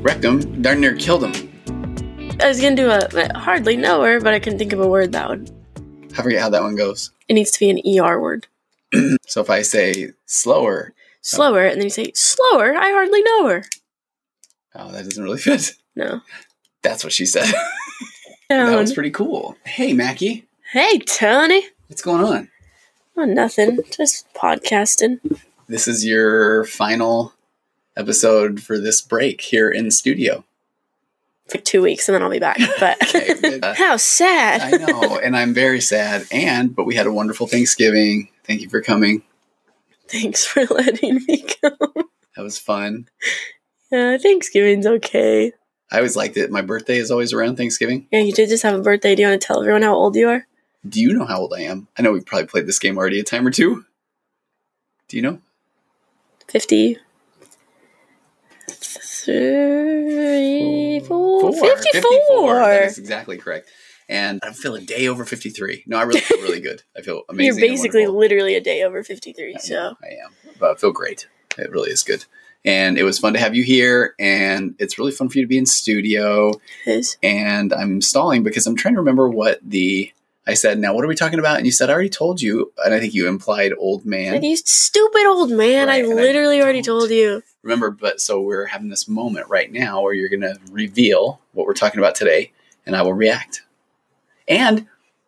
Wrecked him, darn near killed him. I was gonna do a, a hardly know her, but I couldn't think of a word that would. I forget how that one goes. It needs to be an ER word. So if I say slower, Slower, and then you say slower. I hardly know her. oh, that doesn't really fit. No. That's what she said. that was pretty cool. Hey, Mackie, Hey, Tony. what's going on? Oh, nothing. Just podcasting. This is your final episode for this break here in studio. for two weeks and then I'll be back. But Okay, uh, how sad. I know, and I'm very sad. And but we had a wonderful Thanksgiving. Thank you for coming. Thanks for letting me come. That was fun. Yeah, Thanksgiving's okay. I always liked it. My birthday is always around Thanksgiving. Yeah, you did just have a birthday. Do you want to tell everyone how old you are? Do you know how old I am? I know we've probably played this game already a time or two. Do you know? 50. Three, four, 54. That is exactly correct. And I feel a day over 53. No, I really feel really good. I feel amazing. You're basically literally a day over 53. I So am, I am. But I feel great. It really is good. And it was fun to have you here. And it's really fun for you to be in studio. it is. And I'm stalling because I'm trying to remember what the I said, now what are we talking about? And you said, I already told you. And I think you implied old man. And you stupid old man. Right, I and I literally already told you. Remember, but so we're having this moment right now where you're going to reveal what we're talking about today, and I will react. And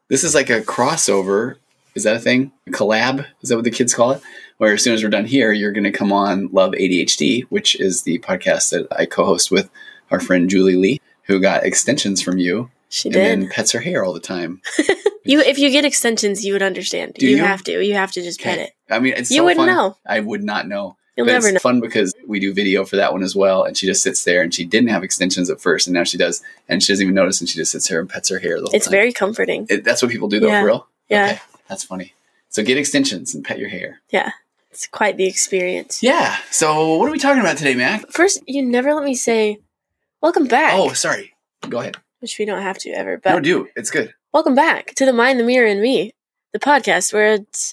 this is like a crossover. Is that a thing? A collab? Is that what the kids call it? Where as soon as we're done here, you're going to come on Love ADHD, which is the podcast that I co host with our friend Julie Lee, who got extensions from you She and did. then pets her hair all the time. You, if you get extensions, you would understand. You, you? have to. You have to just pet it. I mean, it's You so wouldn't fun. know. I would not know. You'll but never it's know. fun because we do video for that one as well, and she just sits there and she didn't have extensions at first, and now she does, and she doesn't even notice, and she just sits there and pets her hair the whole It's time. very comforting. It, that's what people do though, Yeah. for real. Yeah. Okay, that's funny. So get extensions and pet your hair. Yeah. It's quite the experience. Yeah. So what are we talking about today, Mac? First, you never let me say, welcome back. Oh, sorry. Go ahead. Which we don't have to ever, but no, do it's good. welcome back to the Mind, the Mirror, and Me, the podcast where it's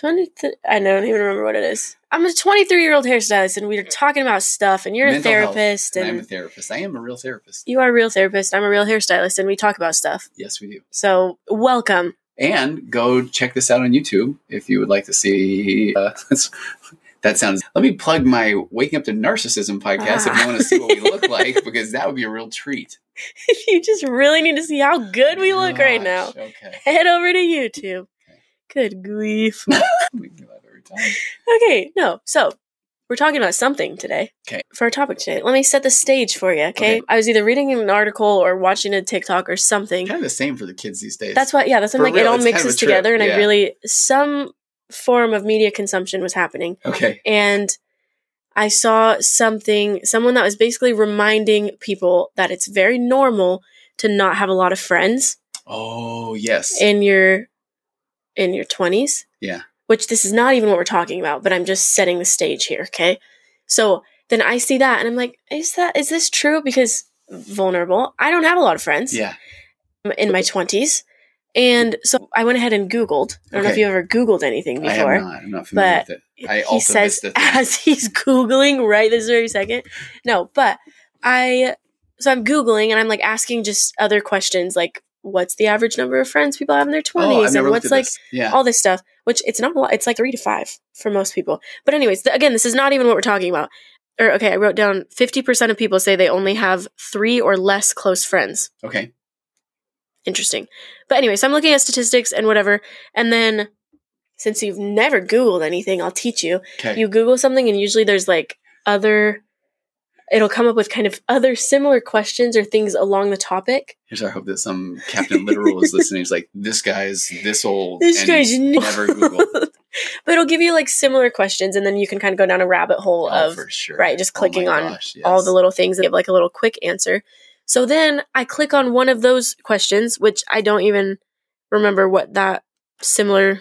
20. Th- I don't even remember what it is. I'm a 23 year old hairstylist, and we're talking about stuff, and you're Mental a therapist, And I'm a therapist. I am a real therapist. you are a real therapist. I'm a real hairstylist, and we talk about stuff. Yes, we do. So, welcome. And go check this out on YouTube if you would like to see. Uh, that sounds. Let me plug my Waking Up to Narcissism podcast if you Ah. want to see what we look like, because that would be a real treat. you just really need to see how good we look right now. Okay. Head over to YouTube. Good grief. We do that every time. Okay, no. So we're talking about something today okay For our topic today, let me set the stage for you. Okay? Okay. I was either reading an article or watching a TikTok or something. Kind of the same for the kids these days. That's why, yeah, that's what For I'm like. It all it's kind of mixes together, and yeah. I really some form of media consumption was happening, okay. and I saw something, someone that was basically reminding people that it's very normal to not have a lot of friends Oh yes. in your in your 20s. Yeah. Which this is not even what we're talking about, but I'm just setting the stage here, okay? So then I see that and I'm like, is that is this true because vulnerable. I don't have a lot of friends yeah. in my 20s. And so I went ahead and googled. I don't know if you ever googled anything before. I have not. I'm not familiar but with it. I he also says missed the thing. as he's googling right this very second. No, but I so I'm googling and I'm like asking just other questions like what's the average number of friends people have in their 20s Oh, and what's at like. Yeah. all this stuff, which it's not a lot. It's like three to five for most people. But anyways, th- again, this is not even what we're talking about. Or okay, I wrote down fifty percent of people say they only have three or less close friends. Okay. Interesting. But anyways, I'm looking at statistics and whatever, and then since you've never Googled anything, I'll teach you. Okay. You Google something, and usually there's like other. It'll come up with kind of other similar questions or things along the topic. Here's our hope that some Captain Literal is listening. He's like, this guy's this old. This guy's new. never Googled. but it'll give you like similar questions, and then you can kind of go down a rabbit hole Oh, of sure. right, just Oh clicking on gosh, yes. all the little things and give like a little quick answer. So then I click on one of those questions, which I don't even remember what that similar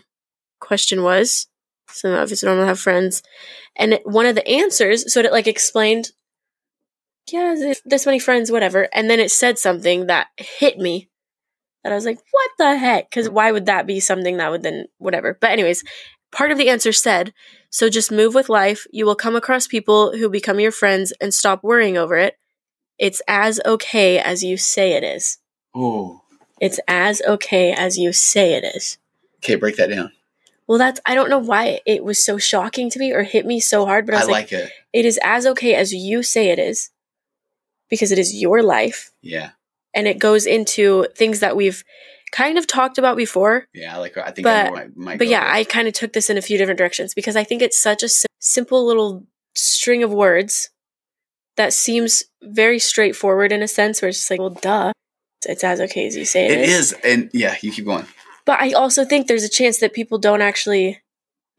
question was. So obviously I don't have friends. And it, one of the answers, so it like explained, yeah, this- many friends, whatever. And then it said something that hit me that I was like, what the heck? Because why would that be something that would then, whatever. But, anyways, part of the answer said, so just move with life. You will come across people who become your friends and stop worrying over it. It's as okay as you say it is. Oh, It's as okay as you say it is. okay. Break that down. Well, that's, I don't know why it was so shocking to me or hit me so hard, but I I was like, like it. it is as okay as you say it is because it is your life. Yeah, And it goes into things that we've kind of talked about before. yeah. I like. I think. I know But- I might But yeah, there. I kind of took this in a few different directions because I think it's such a sim- simple little string of words that seems very straightforward in a sense where it's just like, well, duh. It's as okay as you say it is, and yeah, you keep going. But I also think there's a chance that people don't actually,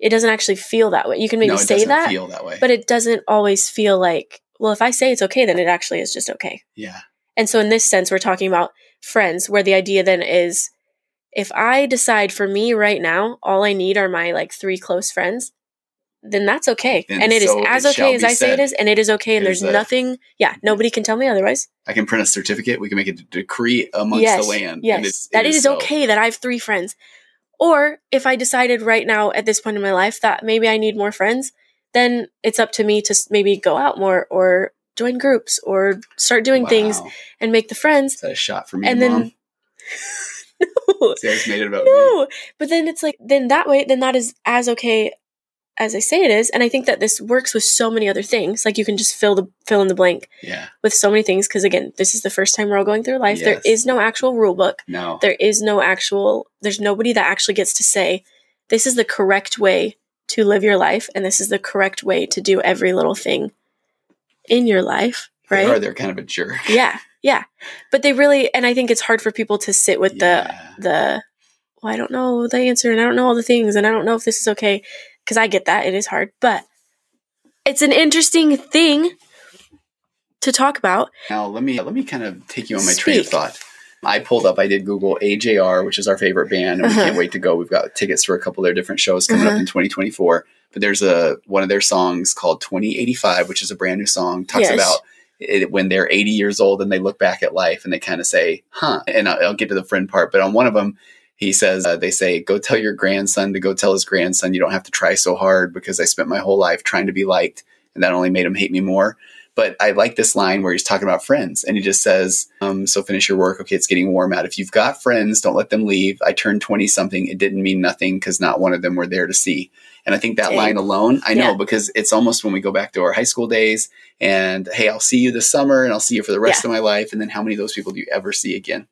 it doesn't actually feel that way. You can maybe no, it say that, feel that way. but it doesn't always feel like, well, if I say it's okay, then it actually is just okay. yeah, And so in this sense, we're talking about friends, where the idea then is if I decide for me right now, all I need are my like three close friends, then that's okay. Then and it is so as it okay as I say it is, and it is okay, and It there's is nothing, yeah, nobody can tell me otherwise. I can print a certificate. We can make a decree amongst yes, the land. yes, and it's, that it it is so. okay that I have three friends. Or if I decided right now at this point in my life that maybe I need more friends, then it's up to me to maybe go out more or join groups or start doing things and make the friends. Is that a shot for me, And Mom? then- No. See, made it about me. no but then it's like then that way then that is as okay as i say it is and i think that this works with so many other things. Like you can just fill the fill in the blank Yeah, with so many things because again this is the first time we're all going through life. There Yes. is no actual rule book. No, there is no actual there's nobody that actually gets to say this is the correct way to live your life and this is the correct way to do every little thing in your life They right? are. They're kind of a jerk. yeah yeah. But they really and i think it's hard for people to sit with the the well, I don't know the answer and I don't know all the things and I don't know if this is okay because I get that it is hard, but it's an interesting thing to talk about. Now let me let me kind of take you on my train of thought. I pulled up. I did Google AJR, which is our favorite band, and we Uh-huh. can't wait to go. We've got tickets for a couple of their different shows coming up Uh-huh. in 2024. But there's a one of their songs called 2085, which is a brand new song. Talks Yes. about it, when they're 80 years old and they look back at life and they kind of say, "Huh." And I'll, I'll get to the friend part. But on one of them, he says, uh, "They say, go tell your grandson to go tell his grandson you don't have to try so hard because I spent my whole life trying to be liked, and that only made him hate me more." But I like this line where he's talking about friends and he just says, um, So finish your work. Okay, it's getting warm out. If you've got friends, don't let them leave. I turned 20 something. It didn't mean nothing because not one of them were there to see. And I think that Dang. line alone, I know because it's almost when we go back to our high school days and, hey, I'll see you this summer and I'll see you for the rest Yeah. of my life. And then how many of those people do you ever see again?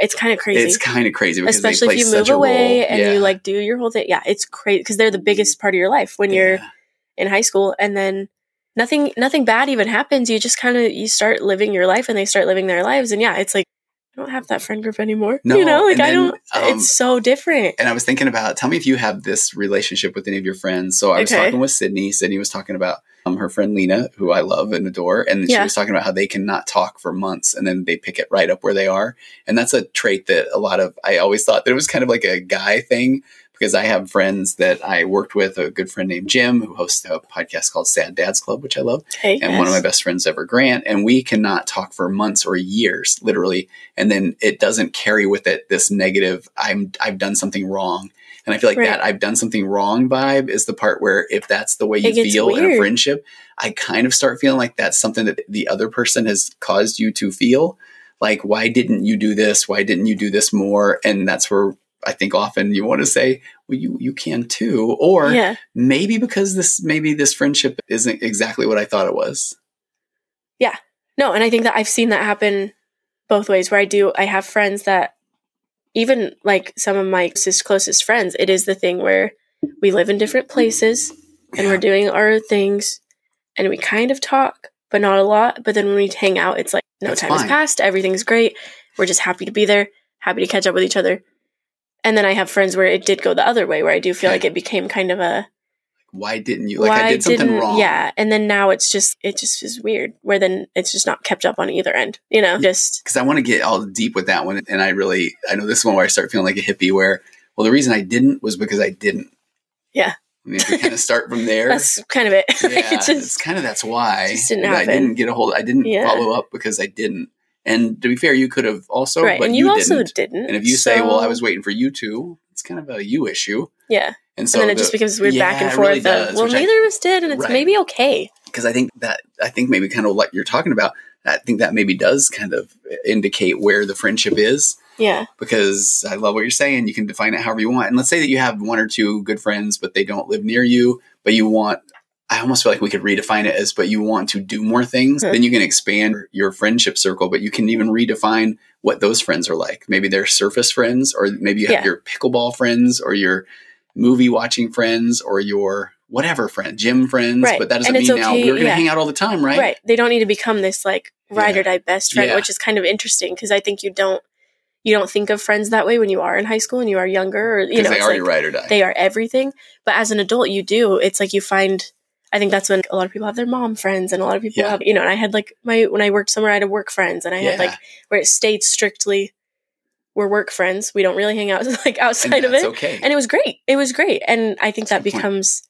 It's kind of crazy. It's kind of crazy Especially if you move away and Yeah. you like do your whole thing. Yeah, it's crazy because they're the biggest part of your life when you're in high school and then nothing nothing bad even happens. You just kind of you start living your life and they start living their lives and yeah, it's like I don't have that friend group anymore. No, you know, like and I don't um, it's so different. And I was thinking about, tell me if you have this relationship with any of your friends. So I was Okay. talking with Sydney. Sydney was talking about um, her friend Lena, who I love and adore. And she was talking about how they cannot talk for months and then they pick it right up where they are. And that's a trait that a lot of, I always thought that it was kind of like a guy thing because I have friends that I worked with, a good friend named Jim, who hosts a podcast called Sad Dads Club, which I love Hey, and one of my best friends ever grant and we cannot talk for months or years literally and then it doesn't carry with it this negative i'm i've done something wrong. And i feel like Right. that i've done something wrong vibe is the part where if that's the way you feel in a friendship i kind of start feeling like that's something that the other person has caused you to feel. Like why didn't you do this? Why didn't you do this more? And that's where I think often you want to say, well, you, you can too. Or yeah. maybe because this, maybe this friendship isn't exactly what I thought it was. Yeah. No, and I think that I've seen that happen both ways where I do I have friends that even like some of my closest, friends, it is the thing where we live in different places and Yeah. we're doing our things and we kind of talk, but not a lot. But then when we hang out, it's like no That's time has passed, everything's great. We're just happy to be there, happy to catch up with each other. And then I have friends where it did go the other way, where I do feel like it became kind of a why didn't you like i did something didn't- wrong Yeah, and then now it's just it just is weird. Where then it's just not kept up on either end. You know, just because i want to get all deep with that one and i really i know this one where i start feeling like a hippie where well the reason i didn't was because i didn't Yeah. I mean, if we kind of start from there that's kind of it. yeah it it's kind of that's why just didn't i didn't get a hold i didn't Yeah. follow up because i didn't And to be fair, you could have also, right. but And you, you also didn't. didn't. And if you say, "Well, I was waiting for you to," it's kind of a you issue. Yeah. And so and then it the- just becomes weird back and forth. really of, well, which I- neither of us did, and it's Right. maybe okay. because I think that I think maybe kind of what you're talking about. I think that maybe does kind of indicate where the friendship is. Yeah. Because I love what you're saying. You can define it however you want. And let's say that you have one or two good friends, but they don't live near you. But you want, I almost feel like we could redefine it as, but you want to do more things. Then you can expand your friendship circle. But you can even redefine what those friends are like. Maybe they're surface friends, or maybe you have Yeah. your pickleball friends, or your movie watching friends, or your whatever friend, gym friends. Right. But that doesn't mean it's now okay- we're going to yeah. hang out all the time, right? Right. They don't need to become this like ride Yeah. or die best friend, which is kind of interesting because I think you don't you don't think of friends that way when you are in high school and you are younger or you know they are your ride or die. they are everything. But as an adult you do. It's like you find I think that's when a lot of people have their mom friends and a lot of people Yeah. have you know, and I had like my when I worked somewhere I had work friends and I had Yeah. like where it stayed strictly we're work friends. We don't really hang out like outside of it. okay. And it was great. It was great. And I think that That's point. becomes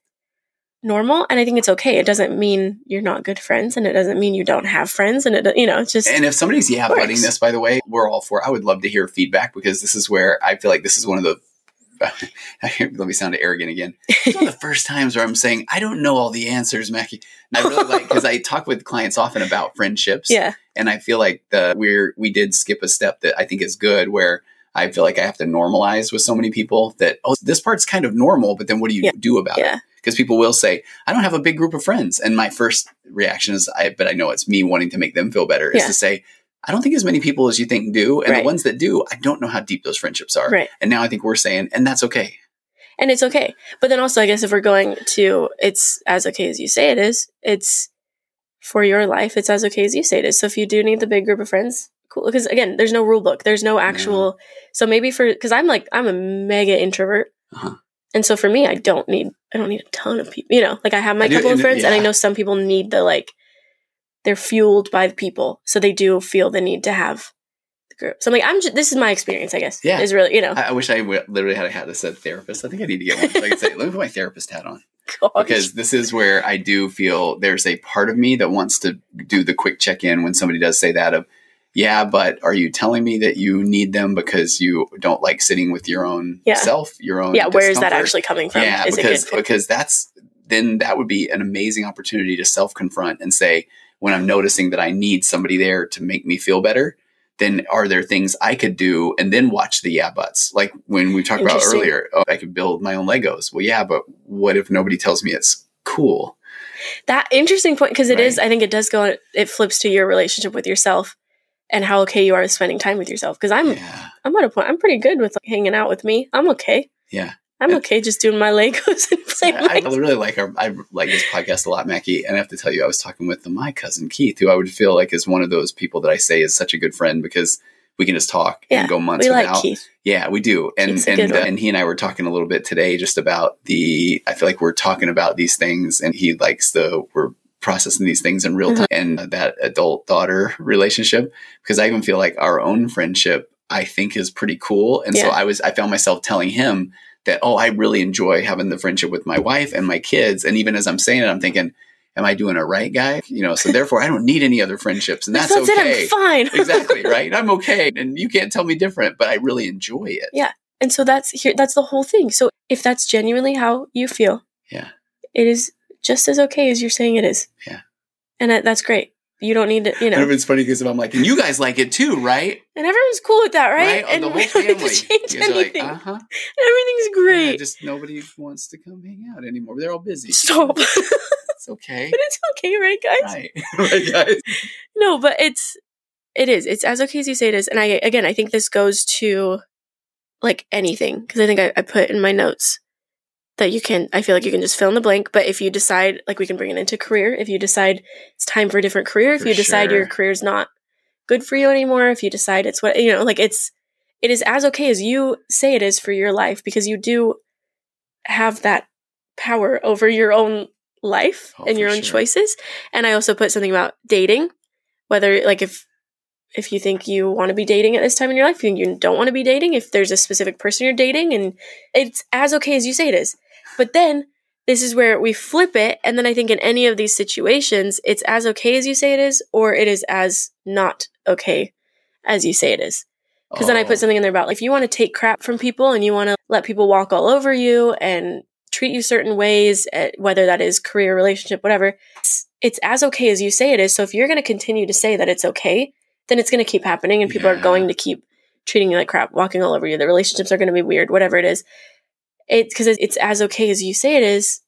normal. And I think it's okay. It doesn't mean you're not good friends and it doesn't mean you don't have friends. And it, you know, it's just, And if somebody's yeah butting this, by the way, we're all for. I would love to hear feedback because this is where I feel like this is one of the. let me sound arrogant again. It's one of the first times where I'm saying I don't know all the answers, Mackie. And I really like because I talk with clients often about friendships, yeah, and I feel like the we're we did skip a step that I think is good where. I feel like I have to normalize with so many people that oh this part's kind of normal, but then what do you Yeah. do about it? because people will say i don't have a big group of friends and my first reaction is i but i know it's me wanting to make them feel better is Yeah. to say i don't think as many people as you think do and Right. the ones that do i don't know how deep those friendships are right. and now i think we're saying and that's okay And it's okay. But then also, I guess if we're going to, it's as okay as you say it is, it's for your life, it's as okay as you say it is. So if you do need the big group of friends, cool. Because again, there's no rule book, there's no actual, so maybe for, because I'm like, I'm a mega introvert. Uh-huh. And so for me, I don't need, I don't need a ton of people. You know, like I have my I do- couple of and- friends, and I know some people need the like, they're fueled by the people, so they do feel the need to have the group. So I'm like, I'm just, this is my experience, I guess. Yeah. is really, you know, i, I wish i w- literally had a hat that said therapist i think i need to get one so i can say let me put my therapist hat on gosh. because this is where i do feel there's a part of me that wants to do the quick check-in when somebody does say that of yeah but are you telling me that you need them because you don't like sitting with your own Yeah. self your own yeah, where is that actually coming from? Yeah, is because because that's then that would be an amazing opportunity to self confront and say when I'm noticing that I need somebody there to make me feel better. Then are there things I could do and then watch the yeah buts? Like when we talked about earlier, oh, I could build my own Legos. Well, yeah, but what if nobody tells me it's cool? that interesting point because it is. Right. I think it does go. It flips to your relationship with yourself and how okay you are with spending time with yourself. Because I'm Yeah, I'm at a point. I'm pretty good with like, hanging out with me. I'm okay. yeah. I'm okay just doing my Legos and playing. I, I really like our, I like this podcast a lot, Mackie. And I have to tell you, I was talking with my cousin Keith, who I would feel like is one of those people that I say is such a good friend because we can just talk Yeah, and go months we without. like Keith. Yeah, we do. And and uh, and he and I were talking a little bit today just about the I feel like we're talking about these things and he likes the we're processing these things in Mm-hmm. real time and that adult daughter relationship because I even feel like our own friendship I think is pretty cool. And so I was I found myself telling him that oh I really enjoy having the friendship with my wife and my kids and even as I'm saying it I'm thinking am I doing it right guy? You know, so therefore I don't need any other friendships and that's, That's, okay. it. I'm fine. exactly, right? I'm okay and you can't tell me different, but I really enjoy it. Yeah. And so that's here. That's the whole thing. So if that's genuinely how you feel, Yeah. it is just as okay as you're saying it is. Yeah. And that, that's great. You don't need to, you know. And it's funny because I'm like, and you guys like it too, right? And everyone's cool with that, right? Oh, and the whole we don't need to change You guys are like, anything. uh huh. Everything's great. just nobody wants to come hang out anymore. They're all busy. Stop. It's okay. But it's okay, right, guys? right. right, guys. No, but it's it is. It's as okay as you say it is. And I again, I think this goes to like anything because I think I, I put in my notes that you can. I feel like you can just fill in the blank. But if you decide, like, we can bring it into career. If you decide it's time for a different career, if For you decide your sure. career's not good for you anymore, if you decide it's what you know, like it's it is as okay as you say it is for your life because you do have that power over your own life Oh, and your own sure. choices. And I also put something about dating, whether like if if you think you want to be dating at this time in your life, if you don't want to be dating, if there's a specific person you're dating, and it's as okay as you say it is. But then this is where we flip it, and then I think in any of these situations, it's as okay as you say it is, or it is as not okay as you say it is. Because then I Oh, put something in there about like, if you want to take crap from people and you want to let people walk all over you and treat you certain ways, eh, whether that is career, relationship, whatever, it's, it's as okay as you say it is. So if you're going to continue to say that it's okay, then it's going to keep happening and people are going to keep treating you like crap, walking all over you. The relationships are going to be weird, whatever it is. It's because it's as okay as you say it is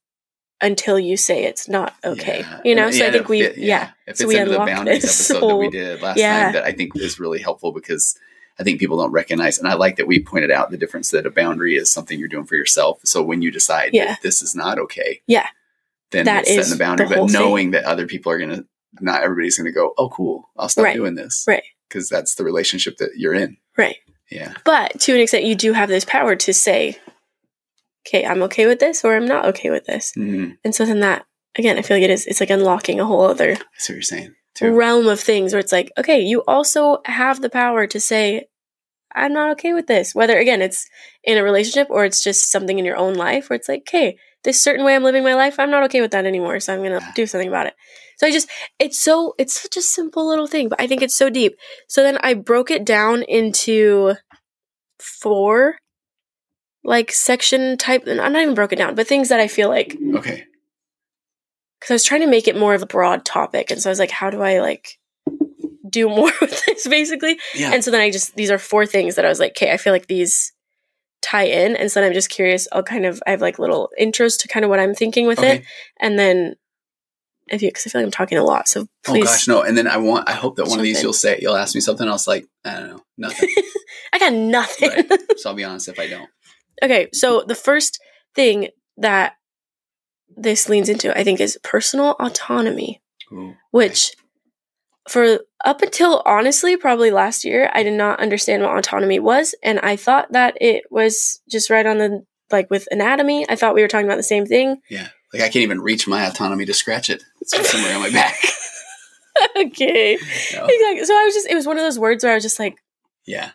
until you say it's not okay. Yeah. You know, And- so I think we, fit- yeah. It So we into the unlocked boundaries this episode that we whole- did last yeah. time that I think is really helpful because I think people don't recognize, and I like that we pointed out the difference that a boundary is something you're doing for yourself. So when you decide Yeah. that this is not okay, Yeah. then That it's setting the boundary, but thing. knowing that other people are going to, not everybody's going to go, oh, cool, I'll stop Right. doing this. Right. Because that's the relationship that you're in. Right. Yeah. But to an extent, you do have this power to say, okay, I'm okay with this or I'm not okay with this. Mhm. And so then that, again, I feel like it is, it's like unlocking a whole other see what you're saying. Too. realm of things where it's like, okay, you also have the power to say, I'm not okay with this. Whether, again, it's in a relationship or it's just something in your own life where it's like, okay, this certain way I'm living my life, I'm not okay with that anymore. So I'm going to do something about it. So I just, it's so, it's such a simple little thing, but I think it's so deep. So then I broke it down into four like section type, I'm not even broken down, but things that I feel like Okay. because I was trying to make it more of a broad topic, and so I was like, how do I like do more with this basically? Yeah. And so then I just these are four things that I was like, okay, I feel like these tie in, and so then I'm just curious. I'll kind of I have like little intros to kind of what I'm thinking with okay. it, and then if you because I feel like I'm talking a lot, so please. Oh gosh, no! And then I want. I hope that one of these you'll say. You'll ask me something else like I don't know, nothing. I got nothing. right. So I'll be honest if I don't. Okay, so the first thing that this leans into, I think, is personal autonomy. Ooh. which for up until honestly probably last year i did not understand what autonomy was and i thought that it was just right on the like with anatomy i thought we were talking about the same thing Yeah, like I can't even reach my autonomy to scratch it. It's just somewhere on my back. okay know? exactly so i was just it was one of those words where i was just like Yeah.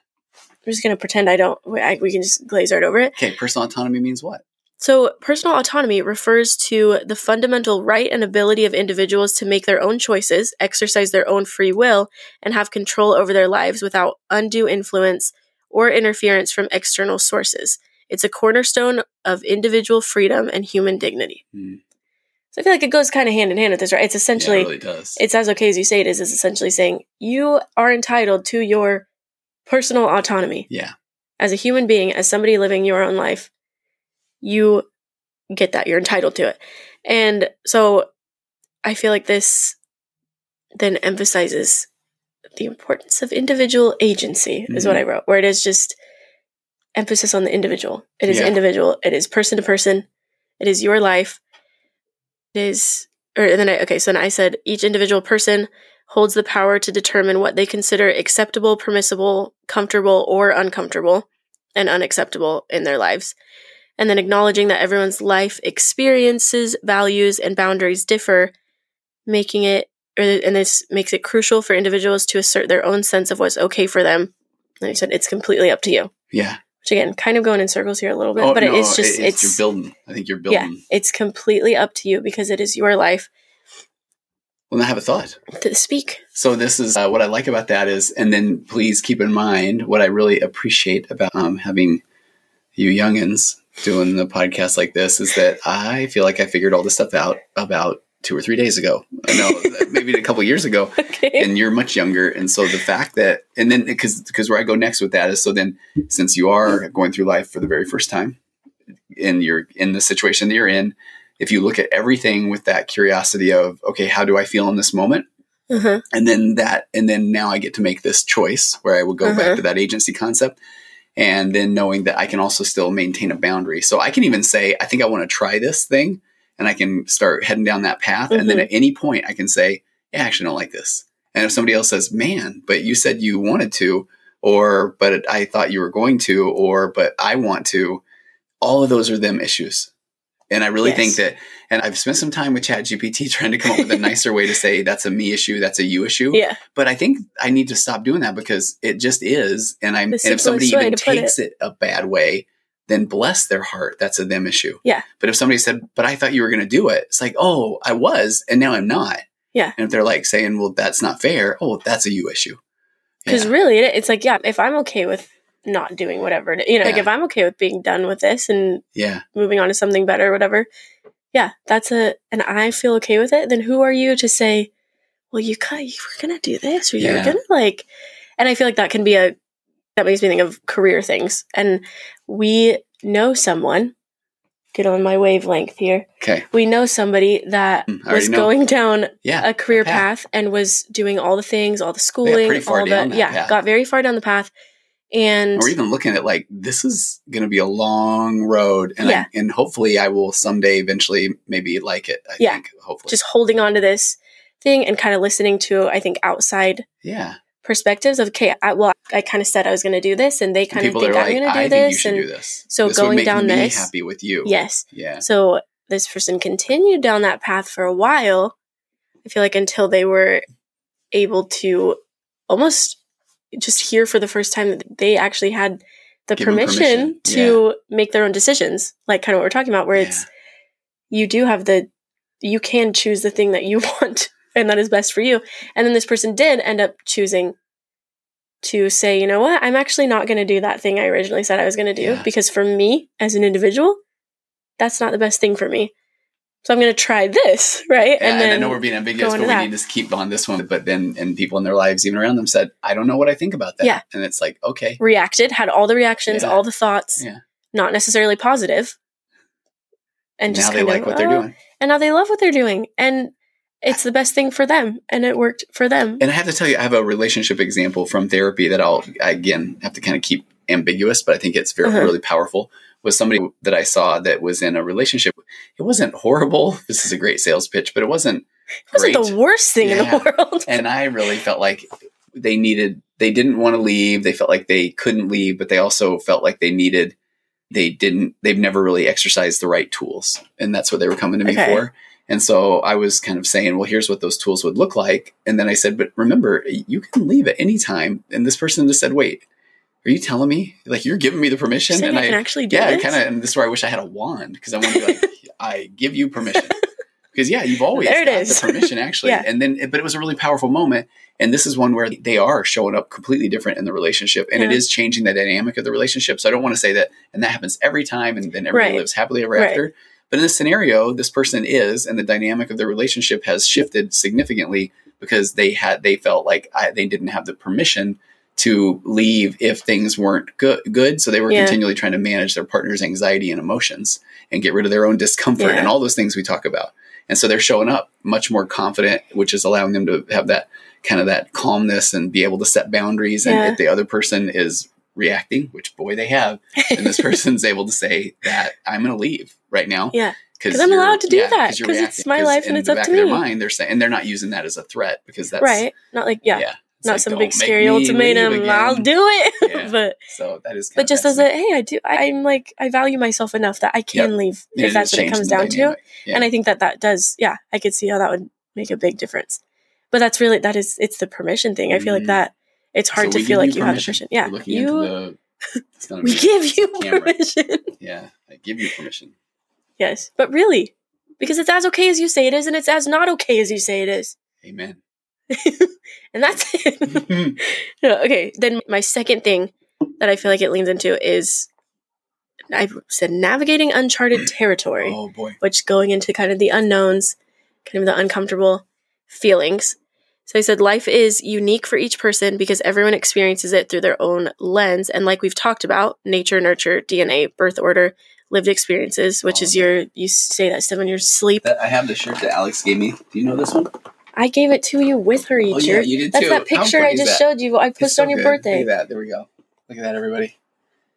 I'm just gonna pretend i don't I, we can just glaze right over it Okay. Personal autonomy means what? So, personal autonomy refers to the fundamental right and ability of individuals to make their own choices, exercise their own free will, and have control over their lives without undue influence or interference from external sources. It's a cornerstone of individual freedom and human dignity. Hmm. So, I feel like it goes kind of hand in hand with this, right? It's Yeah, essentially, it really does. it's as okay as you say it is, It's essentially saying you are entitled to your personal autonomy yeah. as a human being, as somebody living your own life, you get that. You're entitled to it. And so I feel like this then emphasizes the importance of individual agency, is what mm-hmm. I wrote, where it is just emphasis on the individual. It is Yeah. individual, it is person to person, it is your life. It is, or then I, okay, so then I said each individual person holds the power to determine what they consider acceptable, permissible, comfortable, or uncomfortable and unacceptable in their lives. And then acknowledging that everyone's life experiences, values, and boundaries differ, making it, and this makes it crucial for individuals to assert their own sense of what's okay for them. And I said, it's completely up to you. Yeah. Which again, kind of going in circles here a little bit, oh, but no, it is just, it- it's, you're building. I think you're building. yeah, building. it's completely up to you because it is your life Well, I have a thought. to speak. So this is uh, what I like about that is, and then please keep in mind what I really appreciate about um, having you youngins doing the podcast like this is that I feel like I figured all this stuff out about two or three days ago. I know maybe a couple years ago, Okay. and you're much younger, and so the fact that, and then because because where I go next with that is, so then since you are going through life for the very first time, and you're in the situation that you're in, if you look at everything with that curiosity of, okay, how do I feel in this moment? uh-huh. and then that and then now i get to make this choice where i would go Uh-huh. back to that agency concept and then knowing that i can also still maintain a boundary so i can even say i think i want to try this thing and i can start heading down that path and then Mhm. at any point i can say yeah, i actually don't like this and if somebody else says man but you said you wanted to or but i thought you were going to or but i want to all of those are them issues and i really Yes. think that and i've spent some time with ChatGPT trying to come up with a nicer way to say that's a me issue that's a you issue Yeah. but I think I need to stop doing that because it just is. And I'm and if somebody even takes it. a bad way, then bless their heart. That's a them issue. Yeah. But if somebody said, "But I thought you were going to do it," it's like, "Oh, I was, and now I'm not." Yeah. And if they're like saying, "Well, that's not fair," oh, that's a you issue. Because Yeah. really, it, it's like, yeah, if I'm okay with not doing whatever, it- you know, like if I'm okay with being done with this and Yeah. moving on to something better or whatever, yeah, that's a, and I feel okay with it, then who are you to say, well, you, got, you were to do this or Yeah. going to like, and I feel like that can be a, that makes me think of career things. And we know someone, get on my wavelength here. Okay. We know somebody that mm, already was know. going down Yeah. a career path. path. and was doing all the things, all the schooling, all the yeah, path. got very far down the path. And Or even looking at like this is going to be a long road, and Yeah. I, and hopefully I will someday eventually maybe like it. I Yeah. think hopefully. just holding on to this thing and kind of listening to I think outside yeah. perspectives of okay, I, well, I kind of said I was going to do this, and they And kind of think I'm like, going to do I think you this, and do this. so this would going make down me this- happy with you. yes, Yeah. so this person continued down that path for a while. I feel like until they were able to almost just hear for the first time that they actually had the permission, permission, to make their own decisions, like kind of what we're talking about, where it's you do have the you can choose the thing that you want and that is best for you. And then this person did end up choosing to say, you know what, I'm actually not going to do that thing I originally said I was going to do Yeah. because for me as an individual, that's not the best thing for me. So I'm going to try this, right? Yeah, and, then I know we're being ambiguous, but we that. need to keep on this one. But then, and people in their lives, even around them, said, "I don't know what I think about that." Yeah. and it's like, okay, reacted, had all the reactions, Yeah. all the thoughts, Yeah. not necessarily positive. And now just they like of, what they're "Oh," doing. And now they love what they're doing. And it's the best thing for them. And it worked for them. And I have to tell you, I have a relationship example from therapy that I'll again have to kind of keep ambiguous, but I think it's very Uh-huh. really powerful. Was somebody that I saw that was in a relationship. It wasn't horrible. This is a great sales pitch, but it wasn't It wasn't great. the worst thing in the world. and I really felt like they needed. They didn't want to leave. They felt like they couldn't leave, but they also felt like they needed. They didn't. They've never really exercised the right tools, and that's what they were coming to me Okay. for. And so I was kind of saying, well, here's what those tools would look like. And then I said, but remember, you can leave at any time. And this person just said, wait, are you telling me? Like, you're giving me the permission? And I can actually do yeah, kind of. And this is where I wish I had a wand because I want to be like, I give you permission. Because yeah, you've always There it got the permission actually. Yeah. And then, but it was a really powerful moment. And this is one where they are showing up completely different in the relationship, and it Yeah. is changing the dynamic of the relationship. So I don't want to say that, and that happens every time, and then everybody Right. lives happily ever Right. after. But in this scenario, this person is, and the dynamic of their relationship has shifted significantly because they had they felt like I, they didn't have the permission to leave if things weren't good. Good, so they were Yeah. continually trying to manage their partner's anxiety and emotions and get rid of their own discomfort Yeah. and all those things we talk about. And so they're showing up much more confident, which is allowing them to have that kind of that calmness and be able to set boundaries. And if the other person is reacting, which boy they have, and this person's able to say that I'm going to leave right now. Yeah. because I'm allowed to do yeah, that, you're 'cause it's my life and in it's the up back to of their me. mind, they're saying, and they're not using that as a threat because that's right. Not like, yeah. yeah. It's not like, some "Don't big scary ultimatum. I'll do it. Yeah. but So that is, but just as a hey, I do. I'm like I value myself enough that I can leave And if that's what it comes down to. Yeah. And I think that that does. Yeah, I could see how that would make a big difference. But that's really that is it's the permission thing. I feel like Mhm. that it's hard So to feel like you have the permission. Yeah, you. the, it's not a we give you camera. permission. Yeah, I give you permission. yes, but really, because it's as okay as you say it is, and it's as not okay as you say it is, Amen. and that's it. No, okay, then my second thing that I feel like it leans into is I said navigating uncharted territory, oh boy. which going into kind of the unknowns, kind of the uncomfortable feelings. So I said life is unique for each person because everyone experiences it through their own lens. And like we've talked about, nature, nurture, DNA, birth order, lived experiences, which oh. is Oh. your, you say that stuff in your sleep. That, I have the shirt that Alex gave me. Do you know this one? I gave it to you with her each Oh, yeah, you did That's too. that picture I just that? showed you. I posted so on your good. birthday. Look at that. There we go. Look at that, everybody.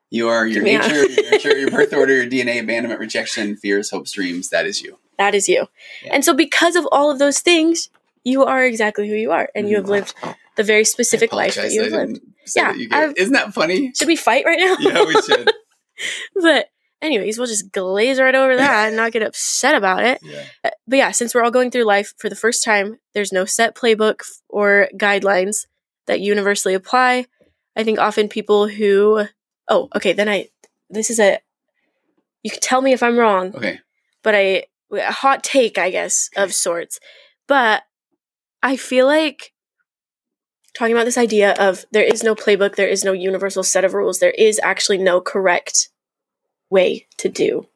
You are your Yeah. nature, your nurture, your birth order, your DNA, abandonment, rejection, fears, hopes, dreams. That is you. That is you. Yeah. And so, because of all of those things, you are exactly who you are, and you have Mhm. lived the very specific life that you have lived. Yeah, That you Isn't that funny? Should we fight right now? yeah, we should. but, anyways, we'll just glaze right over that and not get upset about it. Yeah. Uh, But yeah, since we're all going through life for the first time, there's no set playbook or guidelines that universally apply. I think often people who, oh, okay, then I, this is a, you can tell me if I'm wrong. Okay. but I a hot take, I guess, of sorts. But I feel like talking about this idea of there is no playbook, there is no universal set of rules, there is actually no correct way to do.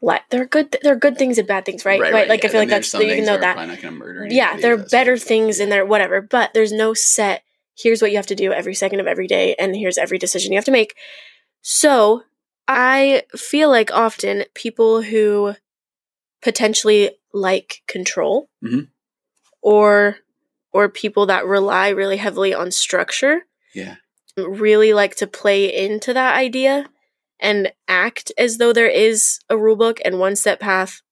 Like there are good, there are good things and bad things, right? Right. Like I feel like that's things know that. probably not gonna murder Yeah, there are better things in there, whatever. But there's no set. Here's what you have to do every second of every day, and here's every decision you have to make. So I feel like often people who potentially like control, Mhm. or or people that rely really heavily on structure, Yeah. really like to play into that idea and act as though there is a rule book and one set path,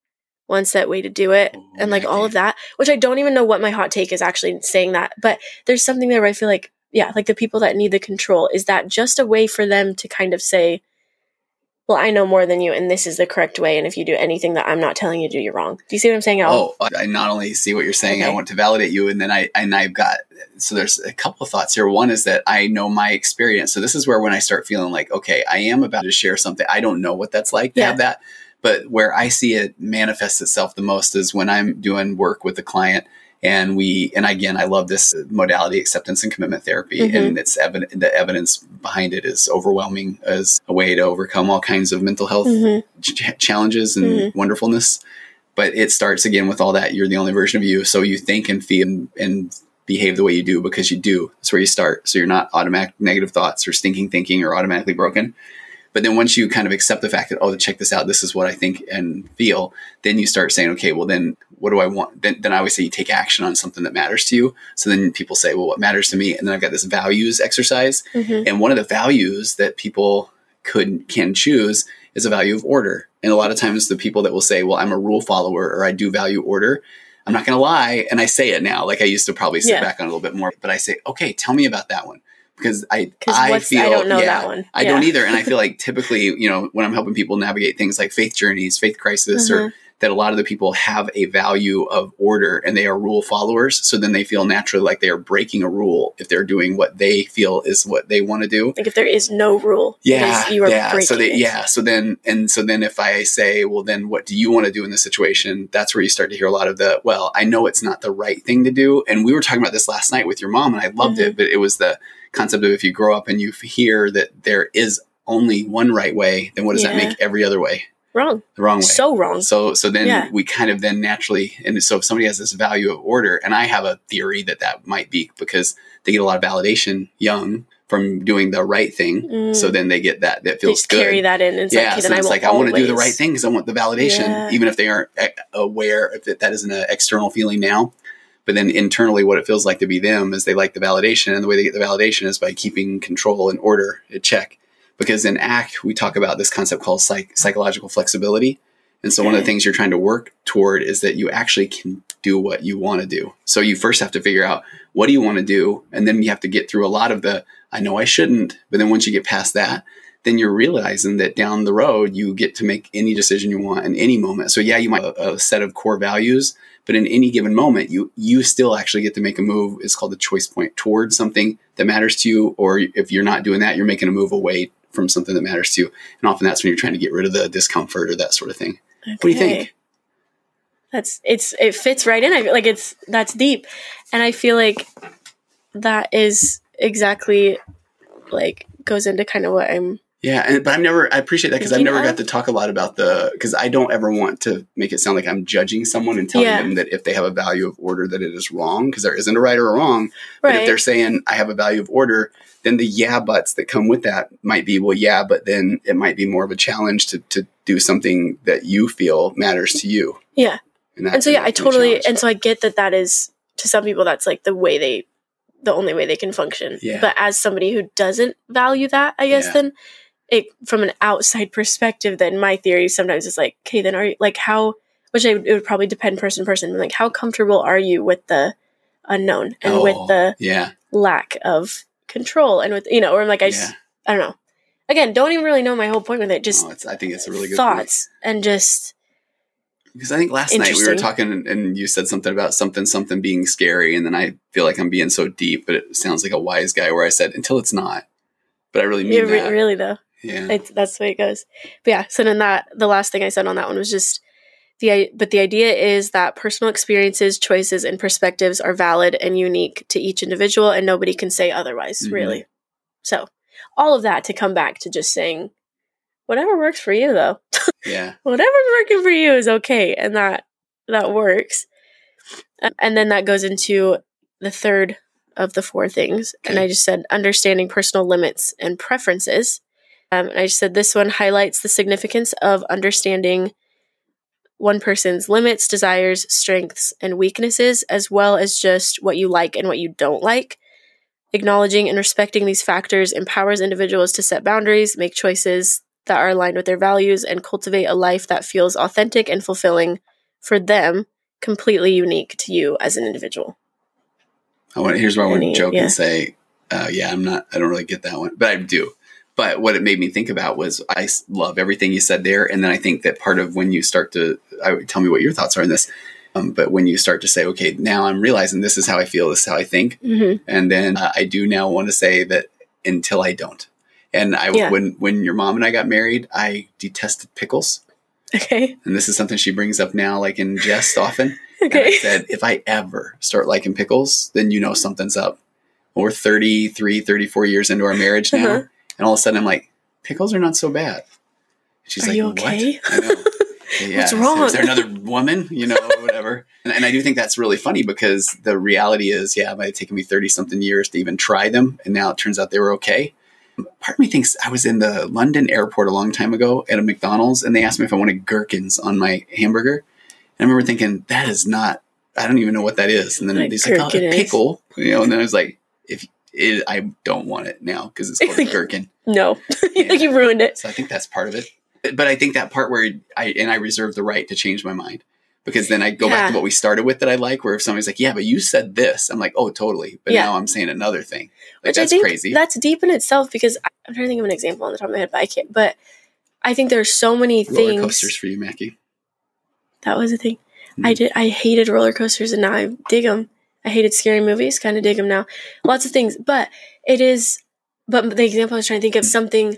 one set way to do it, Ooh, and like all of that. Which I don't even know what my hot take is actually saying that, but there's something there where I feel like, yeah, like the people that need the control, is that just a way for them to kind of say, well, I know more than you, and this is the correct way, and if you do anything that I'm not telling you to do, you're wrong. Do you see what I'm saying? Oh, I not only see what you're saying, I want to validate you, and then I and I've got so there's a couple of thoughts here. One is that I know my experience, so this is where when I start feeling like, okay, I am about to share something. I don't know what that's like to Yeah. have that, but where I see it manifest itself the most is when I'm doing work with the client. And we, and again, I love this modality, acceptance and commitment therapy, Mhm. and it's evident. The evidence behind it is overwhelming as a way to overcome all kinds of mental health Mhm. ch- challenges and Mhm. wonderfulness. But it starts again with all that. You're the only version of you. So you think and feel and, and behave the way you do because you do. That's where you start. So you're not automatic negative thoughts or stinking thinking or automatically broken. But then once you kind of accept the fact that, oh, check this out, this is what I think and feel, then you start saying, okay, well, then what do I want? Then, then I always say you take action on something that matters to you. So then people say, well, what matters to me? And then I've got this values exercise. Mhm. And one of the values that people could can choose is a value of order. And a lot of times the people that will say, "Well, I'm a rule follower or I do value order," I'm not going to lie, and I say it now. Like I used to probably sit Yeah. back on a little bit more, but I say, "Okay, tell me about that one." Because I, I feel, I don't know yeah, that one. I don't either, and I feel like typically, you know, when I'm helping people navigate things like faith journeys, faith crisis, or Mhm. that a lot of the people have a value of order and they are rule followers. So then they feel naturally like they are breaking a rule if they're doing what they feel is what they want to do. Like if there is no rule, Yeah, you are yeah. breaking So they, it. yeah. So then, and so then, if I say, well, then what do you want to do in this situation? That's where you start to hear a lot of the, well, I know it's not the right thing to do. And we were talking about this last night with your mom, and I loved Mm-hmm. it. But it was the concept of if you grow up and you hear that there is only one right way, then what does that make every other way wrong, the wrong way? so wrong. So so then Yeah. we kind of then naturally and so if somebody has this value of order and I have a theory that that might be because they get a lot of validation young from doing the right thing. Mm. So then they get that that feels good. carry that in. And it's yeah, like, okay, so it's I, like I want to do the right thing because I want the validation, Yeah. even if they aren't e- aware if that, that isn't an external feeling now. But then internally, what it feels like to be them is they like the validation, and the way they get the validation is by keeping control and order at check. Because in ACT, we talk about this concept called psych- psychological flexibility. And so one of the things you're trying to work toward is that you actually can do what you want to do. So you first have to figure out what do you want to do, and then you have to get through a lot of the I know I shouldn't. But then once you get past that, then you're realizing that down the road you get to make any decision you want in any moment. So yeah, you might have a set of core values, but in any given moment, you you still actually get to make a move. It's called the choice point towards something that matters to you. Or if you're not doing that, you're making a move away from something that matters to you. And often that's when you're trying to get rid of the discomfort or that sort of thing. What do you think? That's it's it fits right in. I like it's that's deep, and I feel like that is exactly like goes into kind of what I'm. Yeah, and, but I've never. I appreciate that because I've never got to talk a lot about the because I don't ever want to make it sound like I'm judging someone and telling Yeah. them that if they have a value of order that it is wrong because there isn't a right or a wrong. But if they're saying I have a value of order, then the yeah buts that come with that might be well yeah, but then it might be more of a challenge to to do something that you feel matters to you. Yeah. that- and so yeah, I can be a totally and so I get that that is to some people that's like the way they the only way they can function. Yeah. But as somebody who doesn't value that, I guess Yeah. then it from an outside perspective, then my theory sometimes is like, okay, then are you like how which I, it would probably depend person to person, like how comfortable are you with the unknown and with Oh, the yeah, lack of control and with you know, or I'm like I yeah. just I don't know. Again, don't even really know my whole point with it. Just Oh, I think it's a really good point. thoughts and just Because I think last night we were talking and- you said something about something, something being scary. And then I feel like I'm being so deep, but it sounds like a wise guy where I said, until it's not. But I really mean yeah, that. really though. Yeah. It's, that's the way it goes. But yeah, so then that the last thing I said on that one was just the, but the idea is that personal experiences, choices, and perspectives are valid and unique to each individual, and nobody can say otherwise. Mhm. Really. So, all of that to come back to just saying, whatever works for you, though. Yeah. whatever's working for you is okay and that that works Um, and then that goes into the third of the four things and i just said understanding personal limits and preferences um, and i just said this one highlights the significance of understanding one person's limits desires strengths and weaknesses as well as just what you like and what you don't like acknowledging and respecting these factors empowers individuals to set boundaries make choices that are aligned with their values and cultivate a life that feels authentic and fulfilling for them, completely unique to you as an individual. I want. Here's where I want to joke yeah. and say, uh, yeah, I'm not. I don't really get that one, but I do. But what it made me think about was I love everything you said there, and then I think that part of when you start to, I would tell me what your thoughts are on this. Um, but when you start to say, okay, now I'm realizing this is how I feel, this is how I think, Mm-hmm. and then uh, I do now want to say that until I don't. And I, Yeah. when when your mom and I got married, I detested pickles, Okay. and this is something she brings up now, like in jest often. And I Okay. said, if I ever start liking pickles, then you know something's up. We're 33, 34 years into our marriage now. Uh-huh. And all of a sudden I'm like, pickles are not so bad. She's Are like, you okay? what? I know. Yeah. What's wrong? Is there another woman? You know, whatever. And, and I do think that's really funny because the reality is, yeah, it might have taken me 30 something years to even try them. And now it turns out they were okay. Part of me thinks I was in the London airport a long time ago at a McDonald's and they asked me if I wanted gherkins on my hamburger. And I remember thinking, that is not, I don't even know what that is. And then Like he's like, oh, a pickle. You know, and then I was like, if it, I don't want it now because it's called a gherkin. No. Yeah. like you ruined it. So I think that's part of it. But I think that part where I and I reserve the right to change my mind because then I go back to what we started with that I like, where if somebody's like, "Yeah, but you said this," I'm like, "Oh, totally," but Yeah. now I'm saying another thing. Like Which that's crazy. that's deep in itself because I'm trying to think of an example on the top of my head, but I can't. But I think there's so many Roller things. coasters for you, Mackie. That was a thing. Mm. I did. I hated roller coasters, and now I dig them. I hated scary movies. Kind of dig them now. Lots of things, but it is. But the example I was trying to think of something.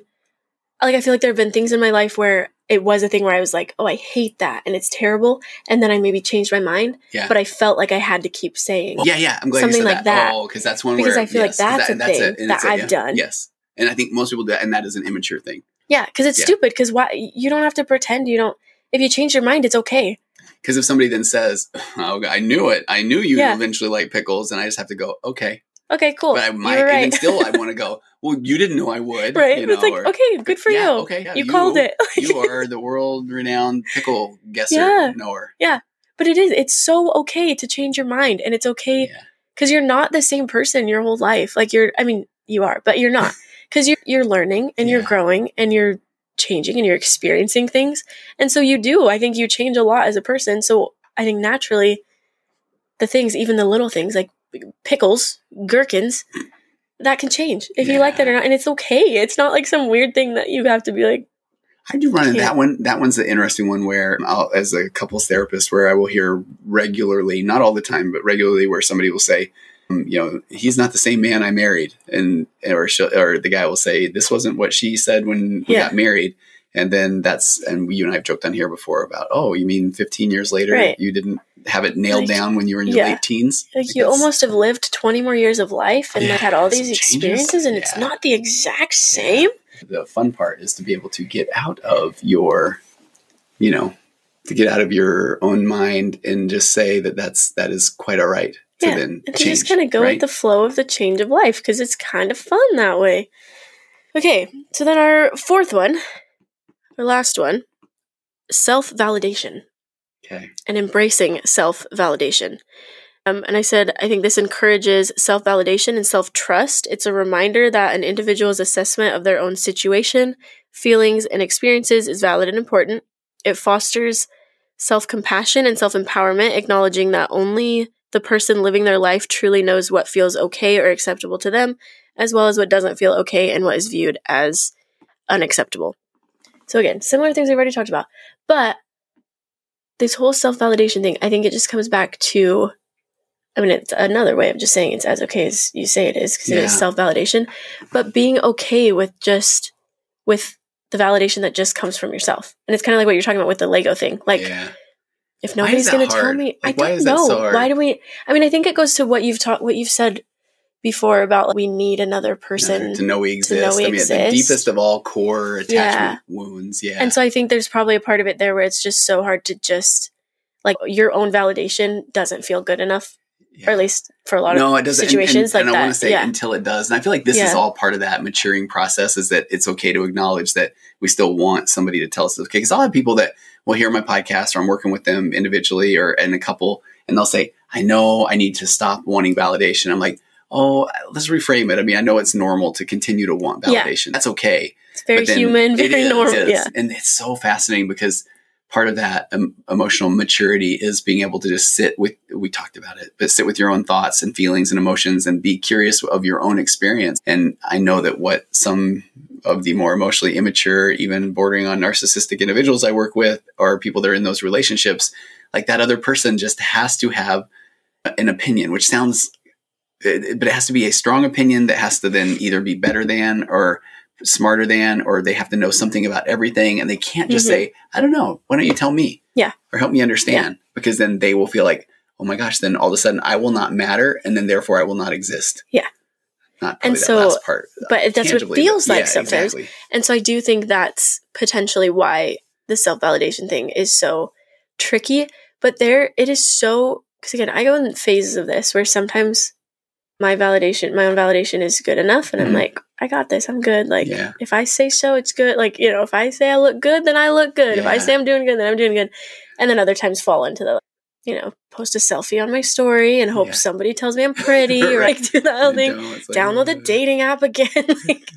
Like I feel like there have been things in my life where it was a thing where I was like, "Oh, I hate that," and it's terrible, and then I maybe changed my mind. Yeah. But I felt like I had to keep saying, yeah, yeah. I'm glad Something you said like that. Oh, because that's one Because where I feel like yes, 'cause that's a thing And that a- I've yeah, done. Yes, and I think most people do that, and that is an immature thing. "Yeah," because it's Yeah. stupid. Because why? You don't have to pretend. You don't. If you change your mind, it's okay. Because if somebody then says, "Oh, I knew it. I knew you Yeah. eventually like pickles," and I just have to go, "Okay," Okay, cool. but I You're might right. even still I want to go. Well, you didn't know I would, right. You know, it's like or- okay, good for Yeah, you. Okay, yeah, you, called it. you are the world renowned pickle guesser Yeah. knower. But it is. It's so okay to change your mind, and it's okay Yeah. because you're not the same person your whole life. Like you're. I mean, you are, but you're not because you're you're learning and you're growing and you're changing and you're experiencing things, and so you do. I think you change a lot as a person. So I think naturally, the things, even the little things like pickles, gherkins. That can change if you like that or not, and it's okay. It's not like some weird thing that you have to be like, I do run into that one. That one's an interesting one where, I'll, as a couples therapist, where I will hear regularly, not all the time, but regularly, where somebody will say, um, you know, he's not the same man I married, and or she'll, or the guy will say, this wasn't what she said when we Yeah. got married, and then that's and you and I have joked on here before about, oh, you mean 15 years later Right. you didn't have it nailed Like, down when you were in your yeah. late teens? like you almost have lived 20 more years of life and like had all these changes. experiences and it's not the exact same the fun part is to be able to get out of your you know to get out of your own mind and just say that that's that is quite all right to yeah then and to change just kind of go right? with the flow of the change of life because it's kind of fun that way okay so then our fourth one our last one self-validation okay and embracing self validation. Um, and I said, I think this encourages self validation and self trust. It's a reminder that an individual's assessment of their own situation, feelings, and experiences is valid and important. It fosters self compassion and self empowerment, acknowledging that only the person living their life truly knows what feels okay or acceptable to them, as well as what doesn't feel okay and what is viewed as unacceptable. So, again, similar things we've already talked about. But this whole self validation thing, I think it just comes back to, I mean, it's another way of just saying it's as okay as you say it is because it is self validation, but being okay with just, with the validation that just comes from yourself. And it's kind of like what you're talking about with the Lego thing. Like, yeah if nobody's going to tell me, Like, I don't is that know. so? Why do we? I mean, I think it goes to what you've taught, what you've said before about like, we need another person. to know we to know exist. we I mean, the exist. deepest of all core attachment Yeah. wounds. Yeah. And so I think there's probably a part of it there where it's just so hard to just like your own validation doesn't feel good enough, Yeah. or at least for a lot no, of it doesn't. situations and, like and I that. want to say yeah, until it does, and I feel like this is all part of that maturing process. Is that it's okay to acknowledge that we still want somebody to tell us okay. Because I'll have people that will hear my podcast, or I'm working with them individually, or in a couple, and they'll say, "I know I need to stop wanting validation." I'm like, "Oh, let's reframe it. I mean, I know it's normal to continue to want Yeah. validation. That's okay." it's very human, very is, normal. is. Yeah, And it's so fascinating because part of that um, emotional maturity is being able to just sit with, we talked about it, but sit with your own thoughts and feelings and emotions and be curious of your own experience. And I know that what some of the more emotionally immature, even bordering on narcissistic individuals I work with, or people that are in those relationships, like that other person just has to have an opinion, which sounds, it- but it has to be a strong opinion that has to then either be better than or smarter than, or they have to know something about everything. And they can't just Mhm. say, I don't know. Why don't you tell me? Yeah. Or help me understand? Because then they will feel like, oh my gosh, then all of a sudden I will not matter. And then therefore I will not exist. Yeah. Not And so- part. uh, but that's what it feels but like yeah, sometimes. Exactly. And so I do think that's potentially why the self validation thing is so tricky. But there, it is so, because again, I go in phases of this where sometimes my validation, my own validation is good enough. And Mhm. I'm like, I got this. I'm good. Like, Yeah. if I say so, it's good. Like, you know, if I say I look good, then I look good. If I say I'm doing good, then I'm doing good. And then other times fall into the, you know, post a selfie on my story and hope Yeah. somebody tells me I'm pretty or like do that whole thing like, download the dating app again like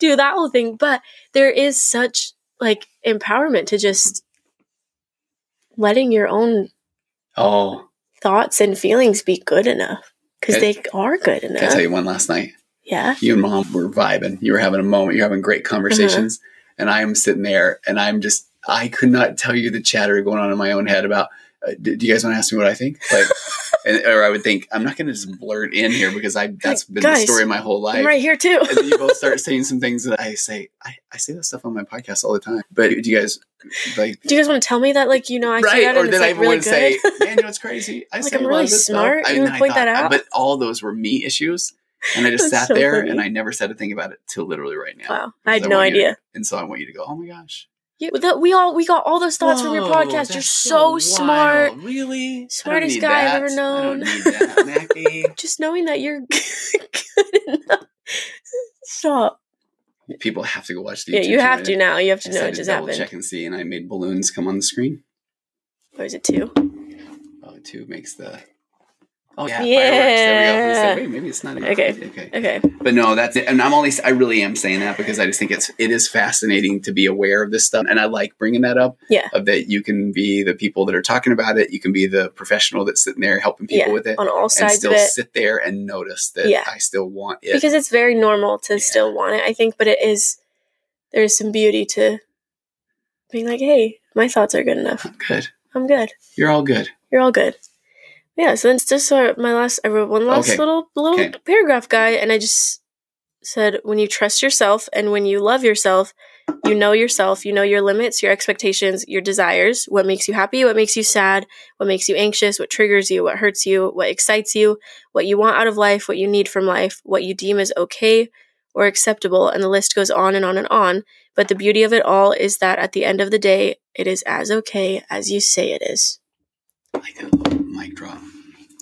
do that whole thing but there is such like empowerment to just letting your own Oh, thoughts and feelings be good enough because they are good can I tell you one last night? yeah you and mom were vibing. You were having a moment. You're having great conversations. Uh-huh. And I'm sitting there and I'm just, I could not tell you the chatter going on in my own head about, uh, do, do you guys want to ask me what I think? Like, and, or I would think, I'm not going to just blurt in here because I, that's been Guys, the story of my whole life. i'm right here too and then you both start saying some things that I say, I, I say this stuff on my podcast all the time. But do you guys like, do you guys want to tell me that like you know i say right? that Or it's then I like really would good say, man, you know what's crazy? I Like, I'm really this stuff. smart. I- You would I point that out? But all those were me issues. And I just sat so there funny. and I never said a thing about it till literally right now. wow i had Because no you to- idea and so I want you to go, oh my gosh. The, we all we got all those thoughts from your podcast you're so, smart wild. Really? Smartest guy I've that. ever I known. that, just knowing that you're good enough stop People have to go watch the yeah YouTube you have to now you have to I know it just double happened check and see, and I made balloons come on the screen. or is it two Oh, two makes the. Oh yeah, Yeah. fireworks. There we go. Wait, maybe it's not. a- Okay. Okay. okay But no, that's it. And I'm only. I really am saying that because I just think it's it is fascinating to be aware of this stuff, and I like bringing that up. Yeah. Of that, you can be the people that are talking about it. You can be the professional that's sitting there helping people yeah with it, on all and sides still of it sit there and notice that Yeah. I still want it. because it's very normal to Yeah. still want it i think but it is there's some beauty to being like hey my thoughts are good enough I'm good. i'm good You're all good. you're all good yeah so then it's just my last i wrote one last Okay. little little Okay. paragraph guy and i just said when you trust yourself and when you love yourself you know yourself you know your limits your expectations your desires what makes you happy what makes you sad what makes you anxious what triggers you what hurts you what excites you what you want out of life what you need from life what you deem as okay or acceptable and the list goes on and on and on but the beauty of it all is that at the end of the day it is as okay as you say it is Like a little mic drop.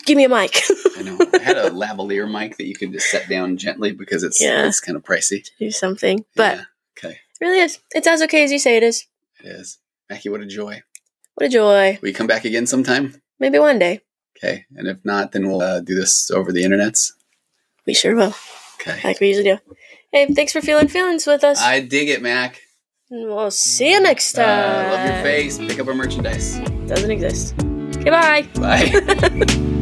give me a mic I know. I had a lavalier mic that you could just set down gently because it's Yeah. it's kind of pricey. do something but Yeah. okay, it really is it's as okay as you say it is it is. Mackie, what a joy. what a joy Will you come back again sometime? maybe one day Okay, and if not, then we'll uh, do this over the internets. we sure will Okay. like we usually do hey thanks for feeling feelings with us I dig it, Mac. And we'll see you next Uh, time love your face. Pick up our merchandise. doesn't exist okay bye Bye.